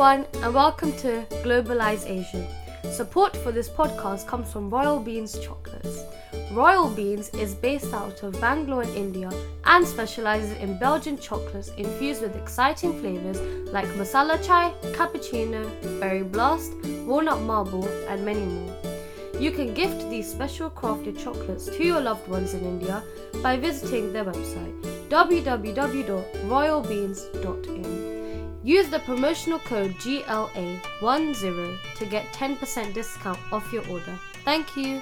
everyone, and welcome to Globalize Asia. Support for this podcast comes from Royal Beans Chocolates. Royal Beans is based out of Bangalore in India and specializes in Belgian chocolates infused with exciting flavors like masala chai, cappuccino, berry blast, walnut marble, and many more. You can gift these special crafted chocolates to your loved ones in India by visiting their website www.royalbeans.in. Use the promotional code GLA10 to get 10% discount off your order. Thank you.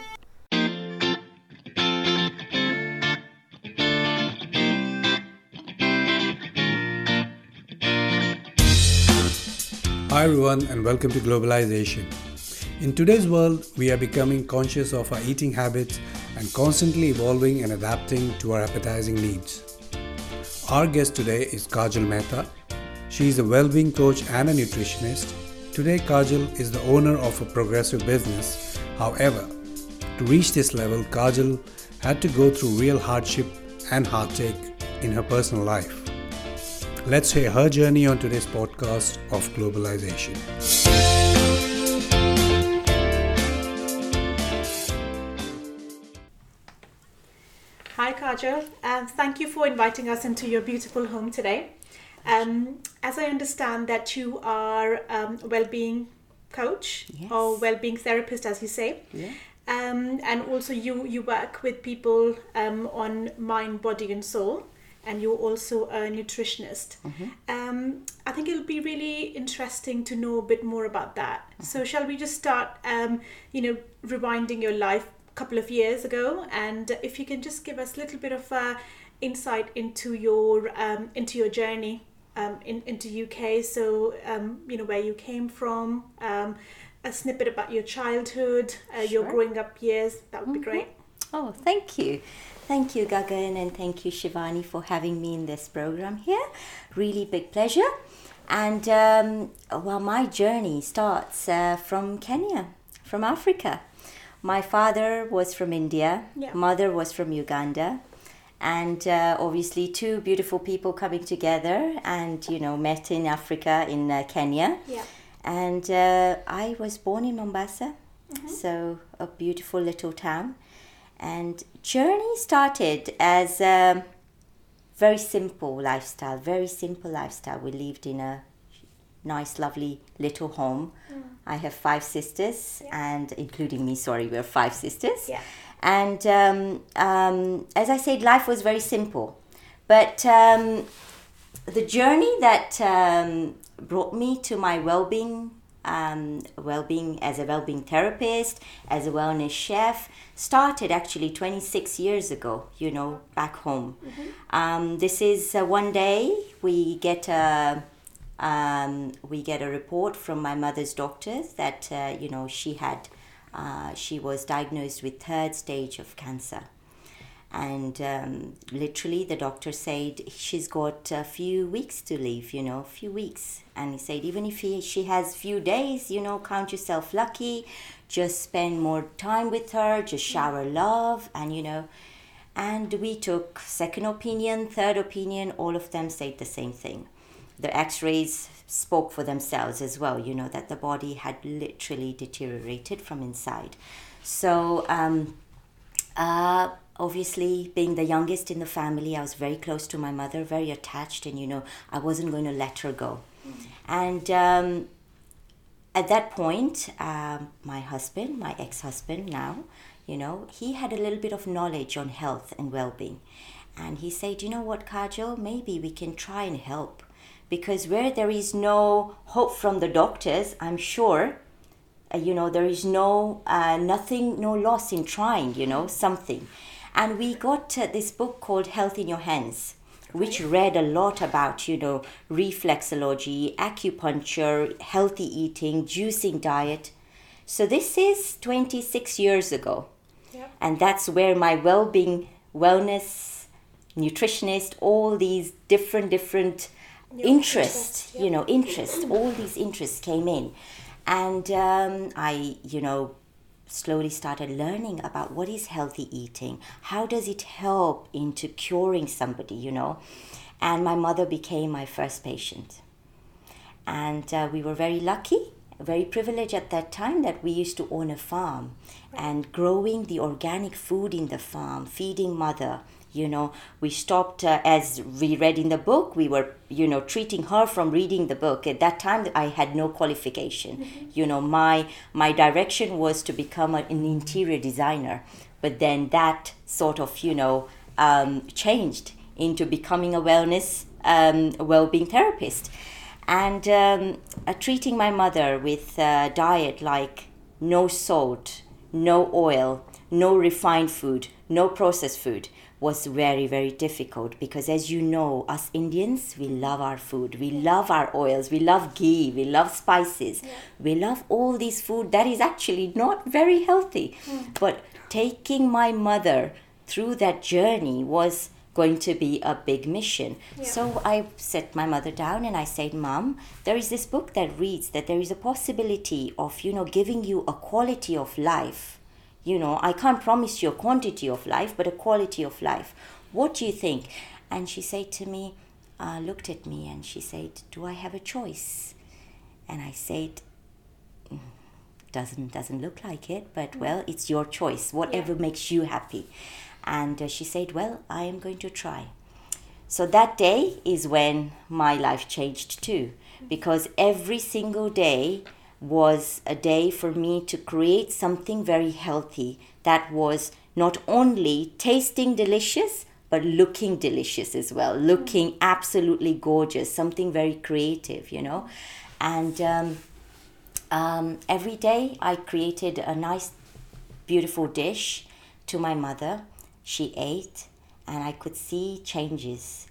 Hi everyone and welcome to Globalize Asia. In today's world, we are becoming conscious of our eating habits and constantly evolving and adapting to our appetizing needs. Our guest today is Kajal Mehta. She is a well-being coach and a nutritionist. Today, Kajal is the owner of a progressive business. However, to reach this level, Kajal had to go through real hardship and heartache in her personal life. Let's hear her journey on today's podcast of Globalize Asia. Hi, Kajal. Um, thank you for inviting us into your beautiful home today. Um, as I understand that you are um, a well-being coach Yes. or well-being therapist, as you say, Yeah. um, and also you you work with people um, on mind, body, and soul, and you're also a nutritionist. Um, I think it'll be really interesting to know a bit more about that. So, shall we just start? Um, you know, rewinding your life a couple of years ago, and if you can just give us a little bit of uh, insight into your um, into your journey um, in, into UK. So, um, you know, where you came from, um, a snippet about your childhood, uh, your growing up years. That would be great. Oh, thank you. Thank you, Gagan, and thank you, Shivani, for having me in this program here. Really big pleasure. And um, well, my journey starts uh, from Kenya, from Africa. My father was from India, Yeah. mother was from Uganda. And uh, obviously, two beautiful people coming together and, you know, met in Africa, in uh, Kenya. Yeah. And uh, I was born in Mombasa, so a beautiful little town. And journey started as a very simple lifestyle, very simple lifestyle. We lived in a nice, lovely little home. I have five sisters, and including me, sorry, we're five sisters. Yeah. And um, um, as I said, life was very simple. But um, the journey that um, brought me to my well-being um, well-being as a well-being therapist as a wellness chef started actually 26 years ago you know back home um, this is uh, one day we get a um, we get a report from my mother's doctors that uh, you know she had uh, she was diagnosed with third stage of cancer. And um, literally the doctor said she's got a few weeks to live you know a few weeks. And he said even if he, she has few days you know count yourself lucky. Just spend more time with her just shower love and you know. And we took second opinion third opinion all of them said the same thing. The x-rays spoke for themselves as well you know that the body had literally deteriorated from inside so um, uh, obviously, being the youngest in the family, I was very close to my mother, very attached, and you know, I wasn't going to let her go. And um, at that point, um, my husband, my ex husband now, you know, he had a little bit of knowledge on health and well being. And he said, you know what, Kajal, maybe we can try and help. Because where there is no hope from the doctors, I'm sure uh, you know there is no uh, nothing no loss in trying you know something. And we got uh, this book called health in your hands which read a lot about you know reflexology acupuncture healthy eating juicing diet. So this is 26 years ago. Yep. and that's where my well-being wellness nutritionist all these different different Interests, you know interest, all these interests came in. And um, i you know slowly started learning about what is healthy eating. How does it help into curing somebody you know? And my mother became my first patient. And uh, we were very lucky, very privileged at that time that we used to own a farm and growing the organic food in the farm, feeding mother. You know, we stopped uh, as we read in the book. We were, you know, treating her from reading the book. At that time, I had no qualification. You know, my my direction was to become an interior designer, but then that sort of, you know, um, changed into becoming a wellness um, well-being therapist and um, uh, treating my mother with a diet like no salt no oil no refined food no processed food was very very difficult because as you know us indians we love our food. We love our oils. We love ghee. We love spices. We love all these food that is actually not very healthy. Hmm. But taking my mother through that journey was going to be a big mission. So I set my mother down and I said, Mom, there is this book that reads that there is a possibility of, you know, giving you a quality of life. You know, I can't promise you a quantity of life, but a quality of life. What do you think? And she said to me, uh, looked at me and she said, Do I have a choice? And I said, "Mm, doesn't doesn't look like it but well it's your choice whatever makes you happy and uh, she said well i am going to try so that day is when my life changed too because every single day was a day for me to create something very healthy that was not only tasting delicious but looking delicious as well looking absolutely gorgeous something very creative you know and um, um, every day I created a nice, beautiful dish to my mother. She ate, and I could see changes.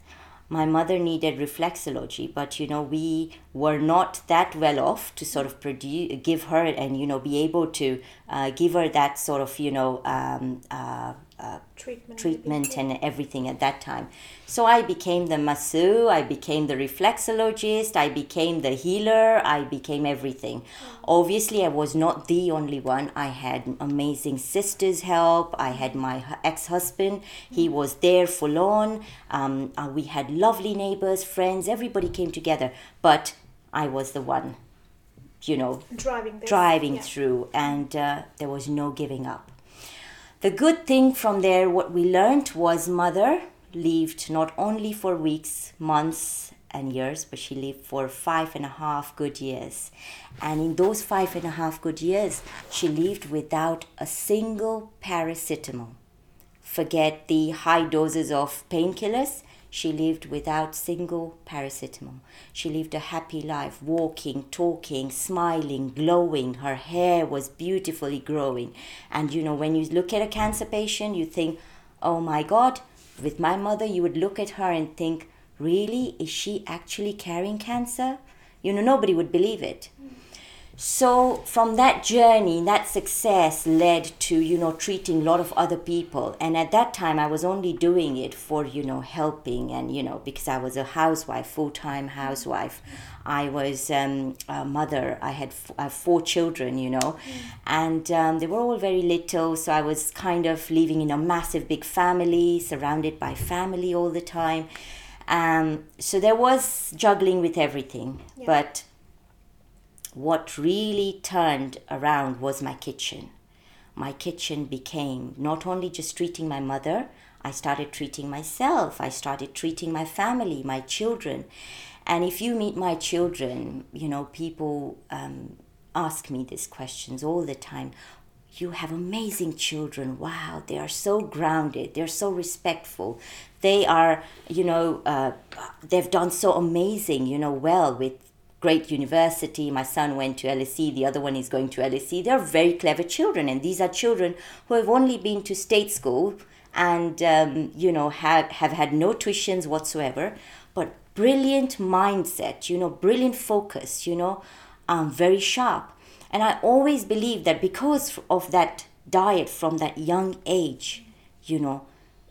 My mother needed reflexology, but you know we were not that well off to sort of produce, give her, and you know be able to uh, give her that sort of you know um, uh, uh, Treatment. treatment and everything at that time. So I became the masseuse, I became the reflexologist, I became the healer, I became everything. Obviously, I was not the only one. I had amazing sisters' help. I had my ex husband, he was there full on. Um, uh, we had lovely neighbors, friends, everybody came together. But I was the one, you know, Driving this. driving yeah. through, and uh, there was no giving up. The good thing from there, what we learned was mother lived not only for weeks, months, and years, but she lived for five and a half good years. And in those five and a half good years, she lived without a single paracetamol. Forget the high doses of painkillers. She lived without single paracetamol. She lived a happy life, walking, talking, smiling, glowing. Her hair was beautifully growing. And you know, when you look at a cancer patient, you think, oh my God, with my mother, you would look at her and think, really? Is she actually carrying cancer? You know, nobody would believe it. So from that journey, that success led to, you know, treating a lot of other people. And at that time, I was only doing it for, you know, helping and, you know, because I was a housewife, full-time housewife. I was um, a mother. I had f- I have four children, you know, and um, they were all very little. So I was kind of living in a massive big family, surrounded by family all the time. Um, so there was juggling with everything. But what really turned around was my kitchen. My kitchen became not only just treating my mother, I started treating myself, I started treating my family, my children. And if you meet my children, you know, people um, ask me these questions all the time. You have amazing children. Wow, they are so grounded. They're so respectful. They are, you know, uh, they've done so amazing, you know, well with great university. My son went to LSE, the other one is going to LSE. They're very clever children, and these are children who have only been to state school and um, you know have have had no tuitions whatsoever, but brilliant mindset, you know, brilliant focus, you know, um, very sharp. And I always believe that because of that diet from that young age, you know,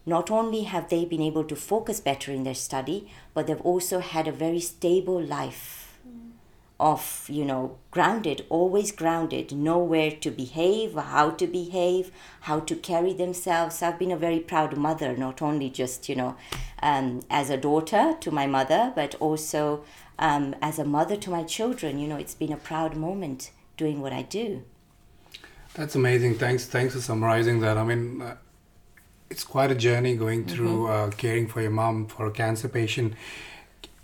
not only have they been able to focus better in their study, but they've also had a very stable life of you know grounded always grounded know where to behave how to behave how to carry themselves. I've been a very proud mother not only just you know um, as a daughter to my mother but also um, as a mother to my children. You know it's been a proud moment doing what i do. That's amazing. Thanks thanks for summarizing that. I mean uh, it's quite a journey going through Mm-hmm. uh, caring for your mom for a cancer patient.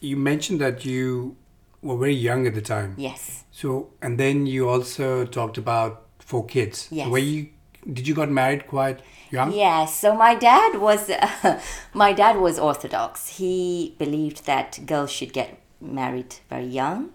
You mentioned that you were very young at the time yes So, and then you also talked about four kids. Yes. Were you? Did you got married quite young? Yes. So my dad was my dad was Orthodox. He believed that girls should get married very young.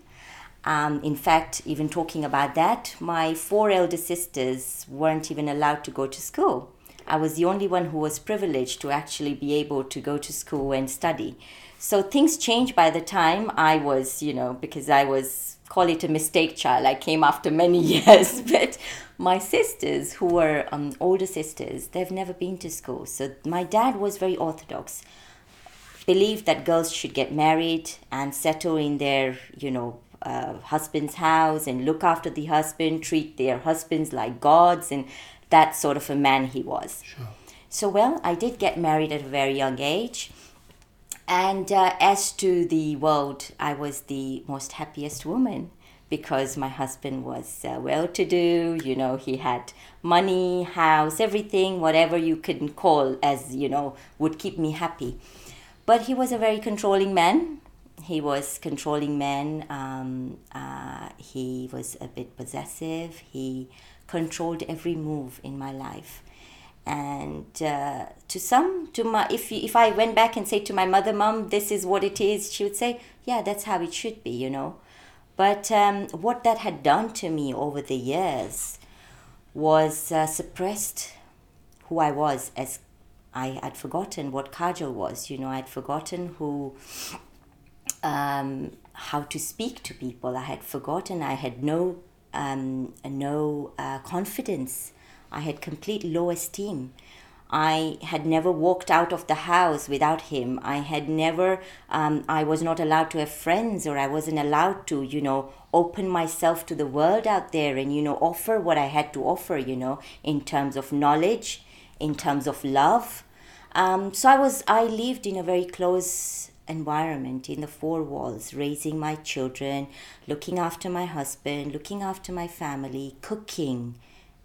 Um, in fact, even talking about that, my four elder sisters weren't even allowed to go to school. I was the only one who was privileged to actually be able to go to school and study. So things changed by the time I was, you know, because I was call it a mistake child. I came after many years, but my sisters, who were um, older sisters, they've never been to school. So my dad was very orthodox, believed that girls should get married and settle in their, you know, uh, husband's house and look after the husband, treat their husbands like gods, and that sort of a man he was. Sure. So, well, I did get married at a very young age. And uh, as to the world, I was the most happiest woman because my husband was uh, well to do. You know, he had money, house, everything, whatever you can call as, you know, would keep me happy. But he was a very controlling man. He was controlling man. Um, uh, he was a bit possessive. He controlled every move in my life and uh, to some to my if if i went back and say to my mother mom this is what it is she would say yeah that's how it should be you know. But um, what that had done to me over the years was uh, suppressed who i was as i had forgotten what kajal was you know. I'd forgotten who um, how to speak to people. I had forgotten. I had no um, no uh, confidence I had complete low esteem. I had never walked out of the house without him. I had never, um, I was not allowed to have friends or I wasn't allowed to, you know, open myself to the world out there and, you know, offer what I had to offer, you know, in terms of knowledge, in terms of love. Um, so I was, I lived in a very close environment in the four walls, raising my children, looking after my husband, looking after my family, cooking,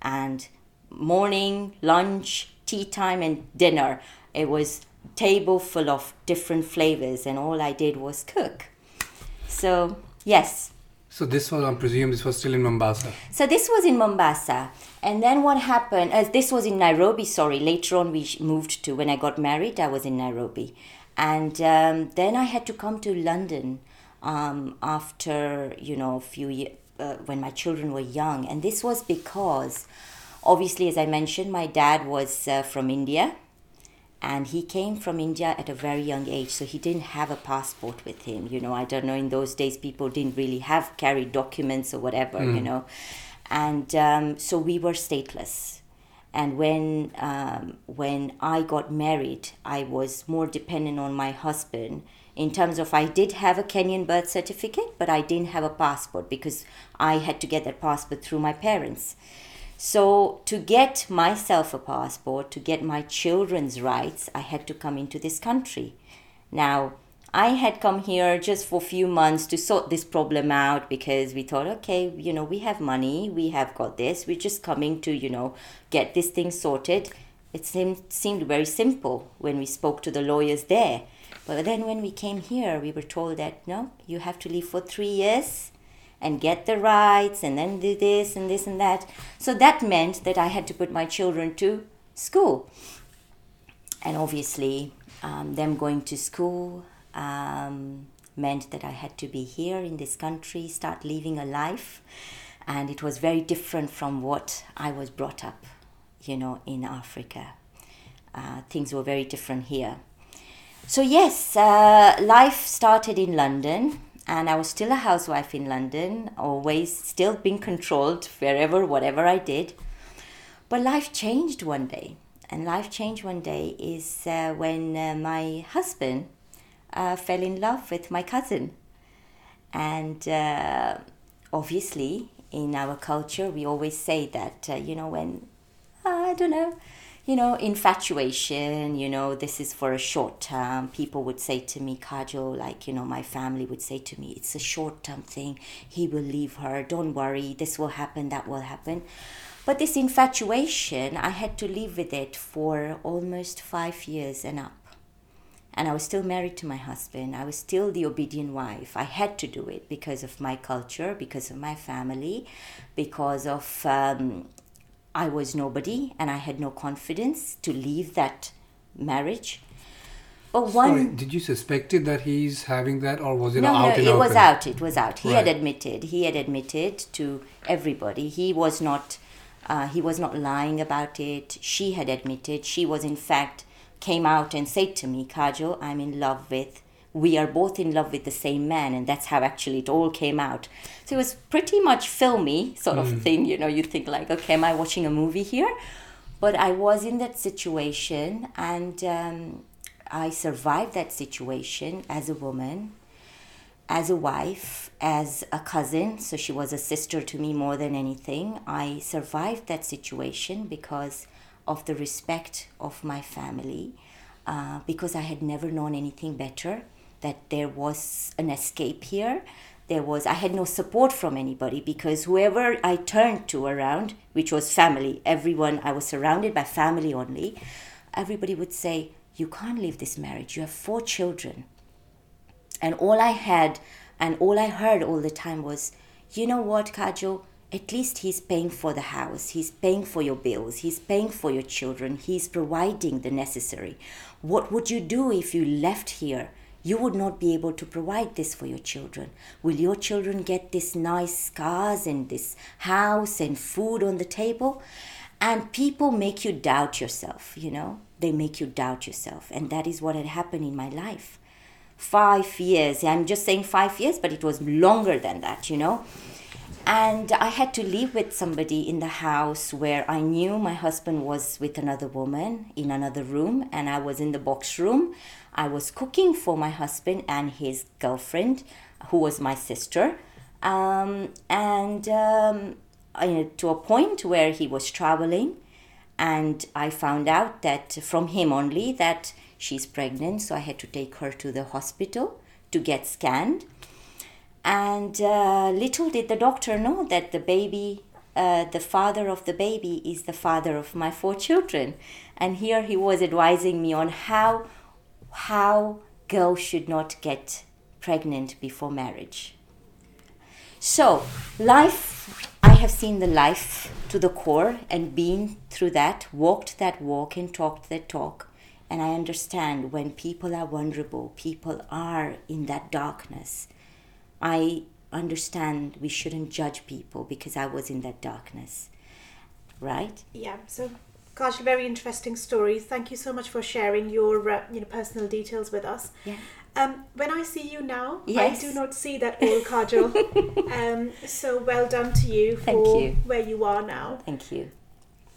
and morning, lunch, tea time, and dinner. It was table full of different flavors, and all I did was cook. So yes. So this was, I presume, this was still in Mombasa. So this was in Mombasa, and then what happened? As this was in Nairobi. Sorry, later on we moved to when I got married. I was in Nairobi, and um, then I had to come to London um, after you know a few years uh, when my children were young, and this was because obviously, as I mentioned, my dad was uh, from India and he came from India at a very young age, so he didn't have a passport with him. You know, I don't know, in those days, people didn't really have carried documents or whatever, you know. And um, so we were stateless. And when um, when I got married, I was more dependent on my husband in terms of I did have a Kenyan birth certificate, but I didn't have a passport because I had to get that passport through my parents. So, to get myself a passport, to get my children's rights, I had to come into this country. Now, I had come here just for a few months to sort this problem out because we thought, okay, you know, we have money, we have got this, we're just coming to, you know, get this thing sorted. It seemed, seemed very simple when we spoke to the lawyers there. But then when we came here, we were told that, no, you have to live for three years and get the rights and then do this and this and that. So that meant that I had to put my children to school. And obviously, um, them going to school um, meant that I had to be here in this country, start living a life. And it was very different from what I was brought up, you know, in Africa. Uh, things were very different here. So, yes, uh, life started in London and I was still a housewife in London, always still being controlled wherever, whatever I did. But life changed one day, and life changed one day is uh, when uh, my husband uh, fell in love with my cousin. And uh, obviously, in our culture, we always say that, uh, you know, when, I don't know, you know, infatuation, you know, this is for a short term. People would say to me, Kajal, like, you know, my family would say to me, it's a short term thing. He will leave her. Don't worry. This will happen. That will happen. But this infatuation, I had to live with it for almost five years and up. And I was still married to my husband. I was still the obedient wife. I had to do it because of my culture, because of my family, because of um, I was nobody and I had no confidence to leave that marriage. But one Sorry, did you suspected that he's having that, or was it no, out no, it was out. It was out. He had admitted. He had admitted to everybody. He was not. Uh, he was not lying about it. She had admitted. She was, in fact, came out and said to me, "Kajal, I'm in love with. We are both in love with the same man," and that's how actually it all came out. So it was pretty much filmy sort of thing. You know, you think like, okay, am I watching a movie here? But I was in that situation, and um, I survived that situation as a woman as a wife, as a cousin, so she was a sister to me more than anything. I survived that situation because of the respect of my family, uh, because I had never known anything better, that there was an escape here. There was, I had no support from anybody because whoever I turned to around, which was family, everyone, I was surrounded by family only, everybody would say, You can't leave this marriage. You have four children. And all I had and all I heard all the time was, you know what, Kajo, At least he's paying for the house, he's paying for your bills, he's paying for your children, he's providing the necessary. What would you do if you left here? You would not be able to provide this for your children. Will your children get this nice cars and this house and food on the table? And people make you doubt yourself, you know? They make you doubt yourself. And that is what had happened in my life five years. I'm just saying five years, but it was longer than that, you know. And I had to live with somebody in the house where I knew my husband was with another woman in another room, and I was in the box room. I was cooking for my husband and his girlfriend, who was my sister. Um, and um, I- to a point where he was traveling, and I found out that from him only that she's pregnant, so I had to take her to the hospital to get scanned. And uh, little did the doctor know that the baby, uh, the father of the baby, is the father of my four children. And here he was advising me on how, how girls should not get pregnant before marriage. So, life, I have seen the life to the core and been through that, walked that walk and talked that talk. And I understand when people are vulnerable, people are in that darkness. I understand we shouldn't judge people because I was in that darkness. Right? Yeah, so gosh, very interesting story. Thank you so much for sharing your uh, you know personal details with us. Yeah. Um, when I see you now, Yes. I do not see that old Kajal. um, so well done to you for you. where you are now. Thank you.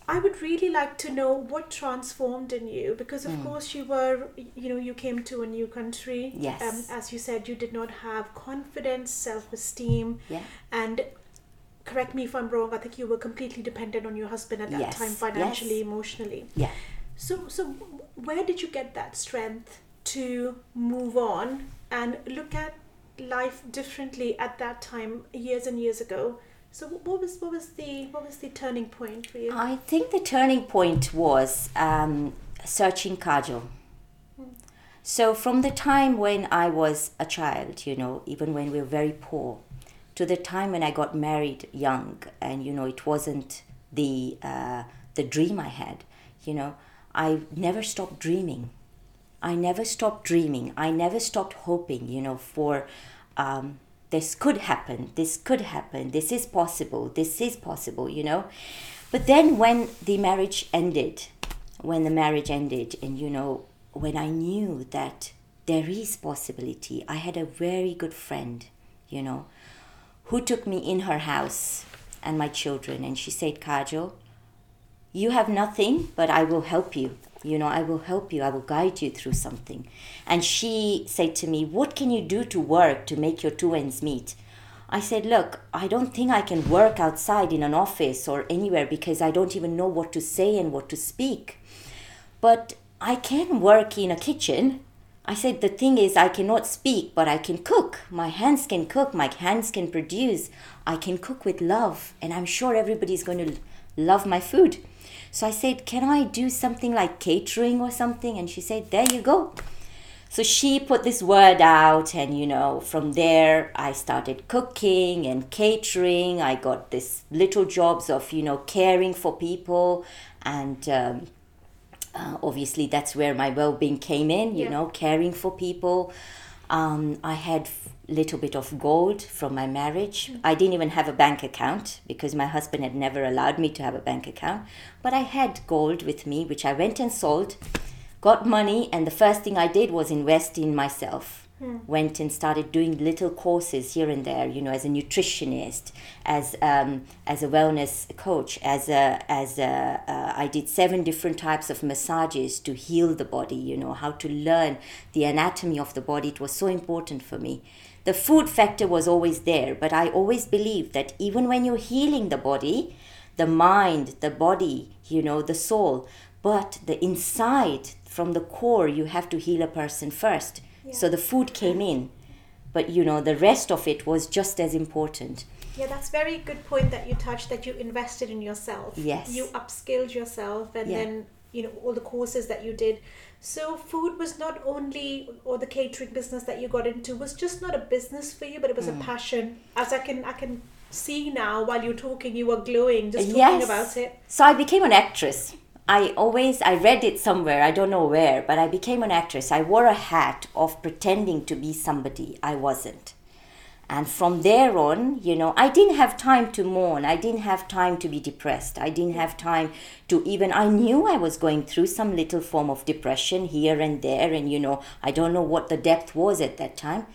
I would really like to know what transformed in you because, of Hmm. course, you were, you know, you came to a new country. Yes. Um, as you said, you did not have confidence, self esteem, Yeah. and correct me if I'm wrong, I think you were completely dependent on your husband at that Yes, time, yes. financially, emotionally. Yeah. So, so where did you get that strength to move on and look at life differently at that time, years and years ago? So, what was what was the what was the turning point for you? I think the turning point was um, searching Kajal. So from the time when I was a child, you know, even when we were very poor, to the time when I got married young, and you know, it wasn't the uh, the dream I had. You know, I never stopped dreaming. I never stopped dreaming. I never stopped hoping. You know, for um, this could happen. This could happen. This is possible. This is possible. You know, but then when the marriage ended, when the marriage ended, and you know, when I knew that there is possibility, I had a very good friend, you know, who took me in her house and my children, and she said, Kajal, you have nothing, but I will help you. You know, I will help you. I will guide you through something. And she said to me, What can you do to work to make your two ends meet? I said, Look, I don't think I can work outside in an office or anywhere because I don't even know what to say and what to speak. But I can work in a kitchen. I said, The thing is, I cannot speak, but I can cook. My hands can cook, my hands can produce. I can cook with love, and I'm sure everybody's going to love my food. So I said, Can I do something like catering or something? And she said, There you go. So she put this word out, and you know, from there I started cooking and catering. I got this little jobs of you know caring for people, and um, uh, obviously that's where my well-being came in. You Yeah. know, caring for people. Um, I had little bit of gold from my marriage. I didn't even have a bank account because my husband had never allowed me to have a bank account. But I had gold with me, which I went and sold, got money, and the first thing I did was invest in myself. Went and started doing little courses here and there, you know, as a nutritionist, as um, as a wellness coach, as a as a uh, I did seven different types of massages to heal the body. You know how to learn the anatomy of the body. It was so important for me. The food factor was always there, but I always believed that even when you're healing the body, the mind, the body, you know, the soul, but the inside, from the core, you have to heal a person first. So the food came in, but you know, the rest of it was just as important. Yeah, that's very good point that you touched that you invested in yourself. Yes. You upskilled yourself and Yeah. then, you know, all the courses that you did. So food was not only or the catering business that you got into was just not a business for you, but it was Hmm. a passion. As I can I can see now while you're talking, you were glowing just talking Yes. about it. So I became an actress. I always I read it somewhere, I don't know where, but I became an actress. I wore a hat of pretending to be somebody I wasn't. And from there on, you know, I didn't have time to mourn. I didn't have time to be depressed. I didn't have time to even, I knew I was going through some little form of depression here and there. And, you know, I don't know what the depth was at that time.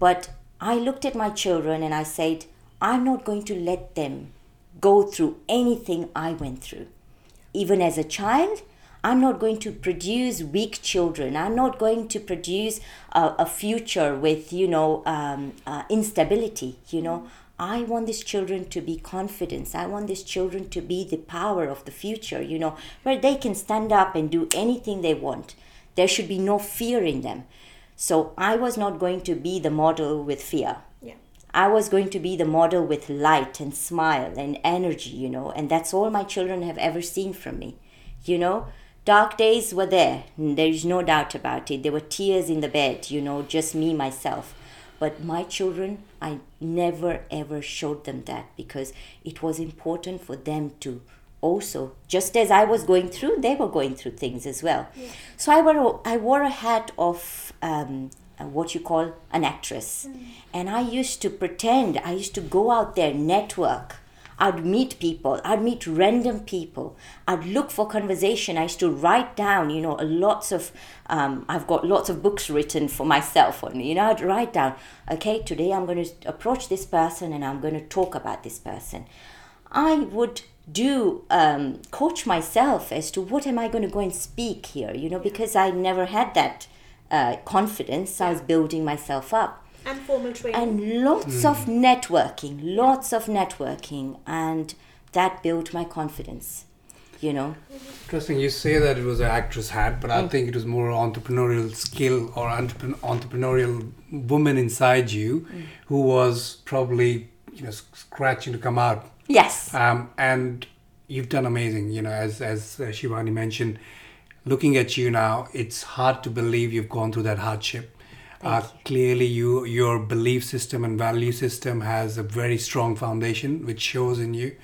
But I looked at my children and I said, I'm not going to let them go through anything I went through even as a child i'm not going to produce weak children. I'm not going to produce a, a future with you know um, uh, instability you know. I want these children to be confident i want these children to be the power of the future you know where they can stand up and do anything they want. There should be no fear in them. So i was not going to be the model with fear. I was going to be the model with light and smile and energy, you know, and that's all my children have ever seen from me. You know, dark days were there, there is no doubt about it. There were tears in the bed, you know, just me, myself. But my children, I never ever showed them that because it was important for them to also, just as I was going through, they were going through things as well. So I wore, a- I wore a hat of um, what you call an actress. And I used to pretend, I used to go out there, network. I'd meet people, I'd meet random people, I'd look for conversation. I used to write down, you know, a lots of, um, I've got lots of books written for myself on, you know, I'd write down, okay, today I'm going to approach this person and I'm going to talk about this person. I would do um, coach myself as to what am I going to go and speak here, you know, because I never had that uh, confidence. I was building myself up. And formal training. And lots of networking, lots of networking, and that built my confidence, you know. Interesting. You say that it was an actress hat, but I Mm. think it was more entrepreneurial skill or entrepren- entrepreneurial woman inside you Mm. who was probably you know scratching to come out. Yes. Um, and you've done amazing. You know, as as uh, Shivani mentioned, looking at you now, it's hard to believe you've gone through that hardship. Uh, clearly, you your belief system and value system has a very strong foundation, which shows in you.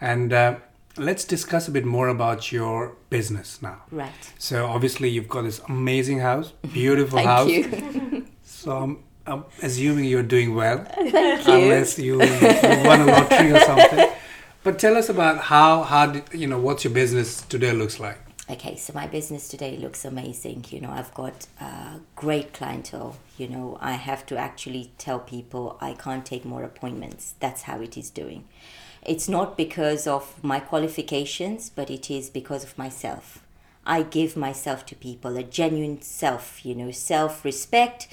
And uh, let's discuss a bit more about your business now. Right. So obviously, you've got this amazing house, beautiful Thank house. you. So I'm, I'm assuming you're doing well, Thank you. unless you, you won a lottery or something. But tell us about how how did, you know what's your business today looks like. Okay, so my business today looks amazing. You know, I've got uh, great clientele. You know, I have to actually tell people I can't take more appointments. That's how it is doing. it's not because of my qualifications, but it is because of myself. I give myself to people, a genuine self, you know, self respect,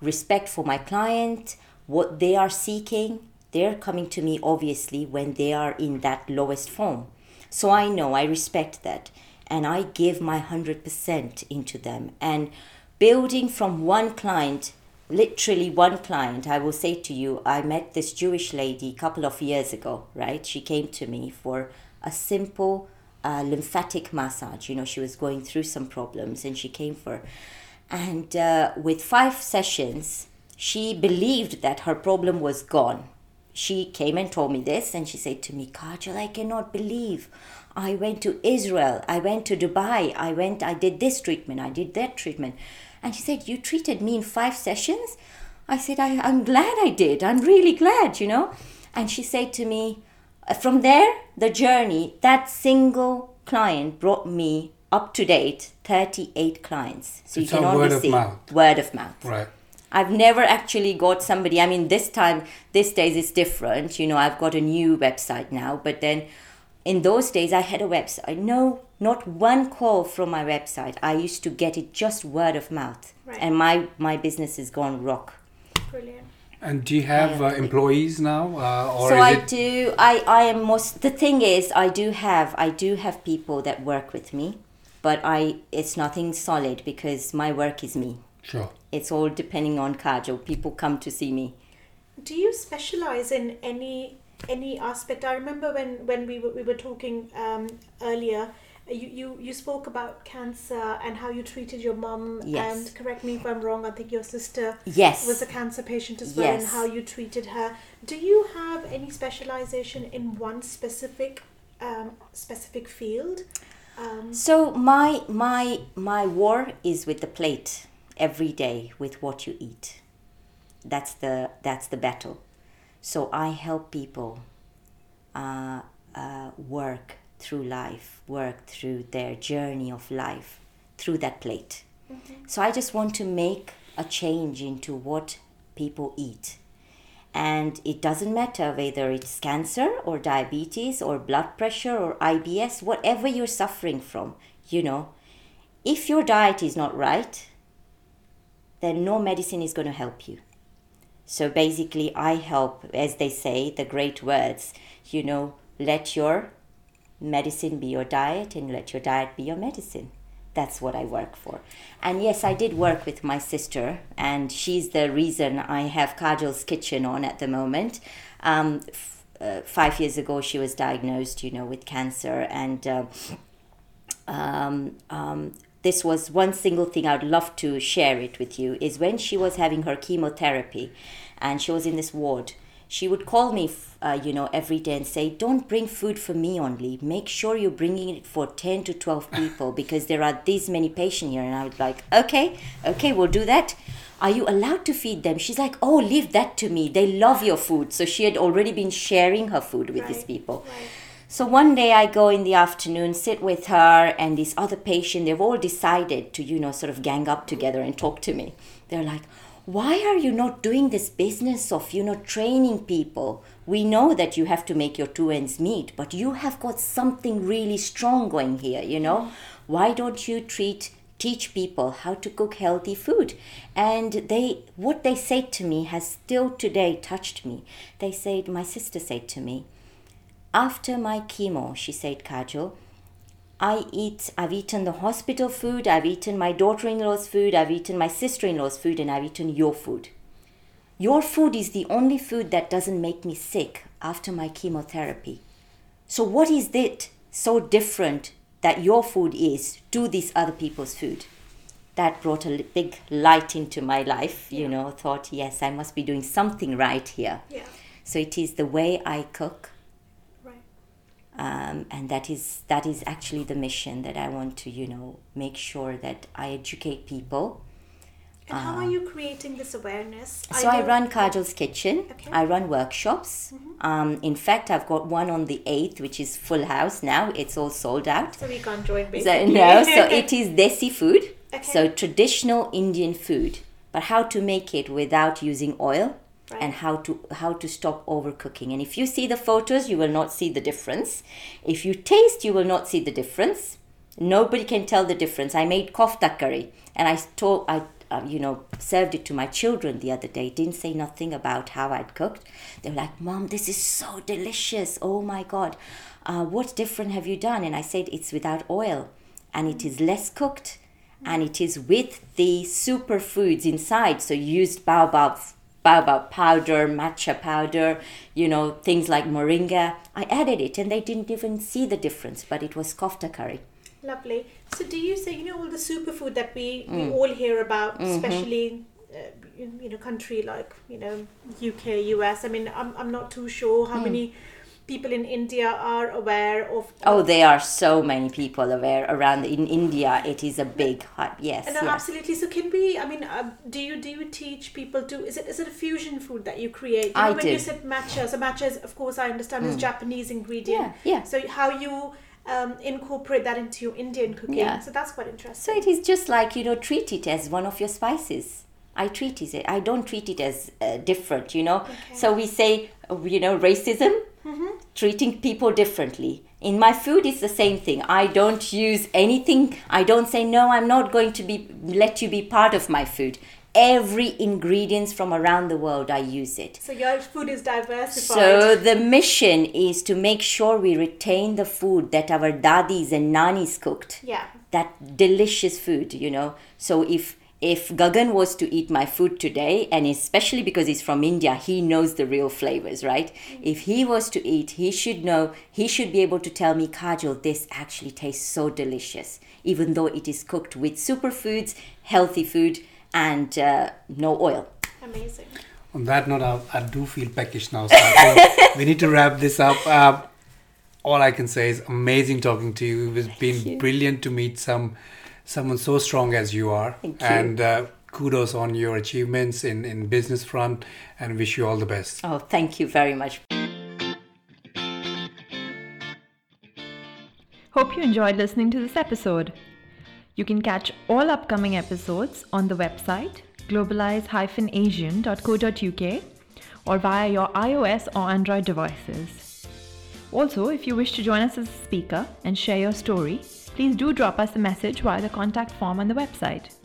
respect for my client, what they are seeking. They're coming to me obviously when they are in that lowest form. So I know, I respect that. And I give my 100% into them. And building from one client, literally one client, I will say to you, I met this Jewish lady a couple of years ago, right? She came to me for a simple uh, lymphatic massage. You know, she was going through some problems and she came for. And uh, with five sessions, she believed that her problem was gone. She came and told me this, and she said to me, Kajal, I cannot believe. I went to Israel, I went to Dubai, I went, I did this treatment, I did that treatment. And she said, You treated me in five sessions? I said, I, I'm glad I did. I'm really glad, you know. And she said to me, uh, From there, the journey, that single client brought me up to date 38 clients. So It's you can only word of see mouth. word of mouth. Right. I've never actually got somebody. I mean, this time, these days is different. You know, I've got a new website now, but then in those days I had a website. No, not one call from my website. I used to get it just word of mouth, Right. and my my business has gone rock. Brilliant. And do you have uh, employees now, uh, or so I it? do. I I am most. The thing is, I do have I do have people that work with me, but I it's nothing solid because my work is me. Sure. It's all depending on Kajal. People come to see me. Do you specialize in any any aspect? I remember when when we were, we were talking um, earlier. You, you you spoke about cancer and how you treated your mom Yes. And correct me if I'm wrong. I think your sister Yes. was a cancer patient as well, and how you treated her. Do you have any specialization in one specific um, specific field? Um, So my my my war is with the plate every day with what you eat. That's the that's the battle. So I help people uh, uh, work through life, work through their journey of life through that plate. So I just want to make a change into what people eat. And it doesn't matter whether it's cancer or diabetes or blood pressure or IBS, whatever you're suffering from, you know, if your diet is not right, then no medicine is going to help you. So basically, I help, as they say, the great words, you know, let your medicine be your diet and let your diet be your medicine. That's what I work for. And yes, I did work with my sister, and she's the reason I have Kajal's Kitchen on at the moment. Um, f- uh, five years ago, she was diagnosed, you know, with cancer, and uh, um, um, this was one single thing I'd love to share it with you is when she was having her chemotherapy and she was in this ward. She would call me, uh, you know, every day and say, "Don't bring food for me only. Make sure you're bringing it for ten to twelve people because there are these many patients here." And I was like, "Okay, okay, we'll do that." Are you allowed to feed them? She's like, "Oh, leave that to me. They love your food." So she had already been sharing her food with these people. right. So one day I go in the afternoon, sit with her and this other patient. They've all decided to, you know, sort of gang up together and talk to me. They're like, why are you not doing this business of, you know, training people? We know that you have to make your two ends meet, but you have got something really strong going here, you know? Why don't you treat teach people how to cook healthy food and they what they said to me has still today touched me they said my sister said to me after my chemo, she said, Kajal, I eat, I've eaten the hospital food, I've eaten my daughter in law's food, I've eaten my sister in law's food, and I've eaten your food. Your food is the only food that doesn't make me sick after my chemotherapy. So, what is it so different that your food is to these other people's food? That brought a big light into my life, you know, thought, yes, I must be doing something right here. Yeah. So, it is the way I cook. Um, and that is that is actually the mission that I want to you know make sure that I educate people. And how are you creating this awareness? So I, know- run Kajal's Kitchen. Okay. I run workshops. Um, in fact, I've got one on the eighth, which is full house now. It's all sold out. So we can't join So no, so it is desi food. Okay. So traditional Indian food, but how to make it without using oil, Right. and how to how to stop overcooking. And if you see the photos, you will not see the difference. If you taste, you will not see the difference. Nobody can tell the difference. I made kofta curry, and I told I. Uh, you know, served it to my children the other day. Didn't say nothing about how I'd cooked. They were like, "Mom, this is so delicious! Oh my God, uh, what different have you done?" And I said, "It's without oil, and it is less cooked, and it is with the superfoods inside. So used baobab baobab powder, matcha powder, you know, things like moringa. I added it and they didn't even see the difference, but it was kofta curry. Lovely. So, do you say you know all the superfood that we, Mm. we all hear about, Mm-hmm. especially uh, in you know country like you know UK, US? I mean, I'm I'm not too sure how many people in India are aware of. Oh, there are so many people aware around in India. It is a big hype. Yes, And, uh, yes. absolutely. So, can we? I mean, um, do you do you teach people to? Is it is it a fusion food that you create? You I know, when you said matcha, so matcha is, of course, I understand is Japanese ingredient. Mm. Yeah, yeah. So, how you um, incorporate that into your Indian cooking? Yeah. So that's quite interesting. So it is just like you know, treat it as one of your spices. I treat it. I don't treat it as uh, different. You know. Okay. So we say, uh, you know, racism, treating people differently. In my food, it's the same thing. I don't use anything. I don't say no. I'm not going to be let you be part of my food. Every ingredients from around the world, I use it. So your food is diversified. So the mission is to make sure we retain the food that our daddies and nannies cooked. yeah. That delicious food, you know. So if if Gagan was to eat my food today, and especially because he's from India, he knows the real flavors, right? If he was to eat, he should know, he should be able to tell me, Kajal, this actually tastes so delicious, even though it is cooked with superfoods, healthy food, and uh, no oil. Amazing. On that note, I, I do feel peckish now. So we need to wrap this up. Uh, all I can say is amazing talking to you. It's been you. brilliant to meet some someone so strong as you are. Thank you. And uh, kudos on your achievements in, in business front and wish you all the best. Oh, thank you very much. Hope you enjoyed listening to this episode. You can catch all upcoming episodes on the website globalize-asian.co.uk or via your iOS or Android devices. Also, if you wish to join us as a speaker and share your story, please do drop us a message via the contact form on the website.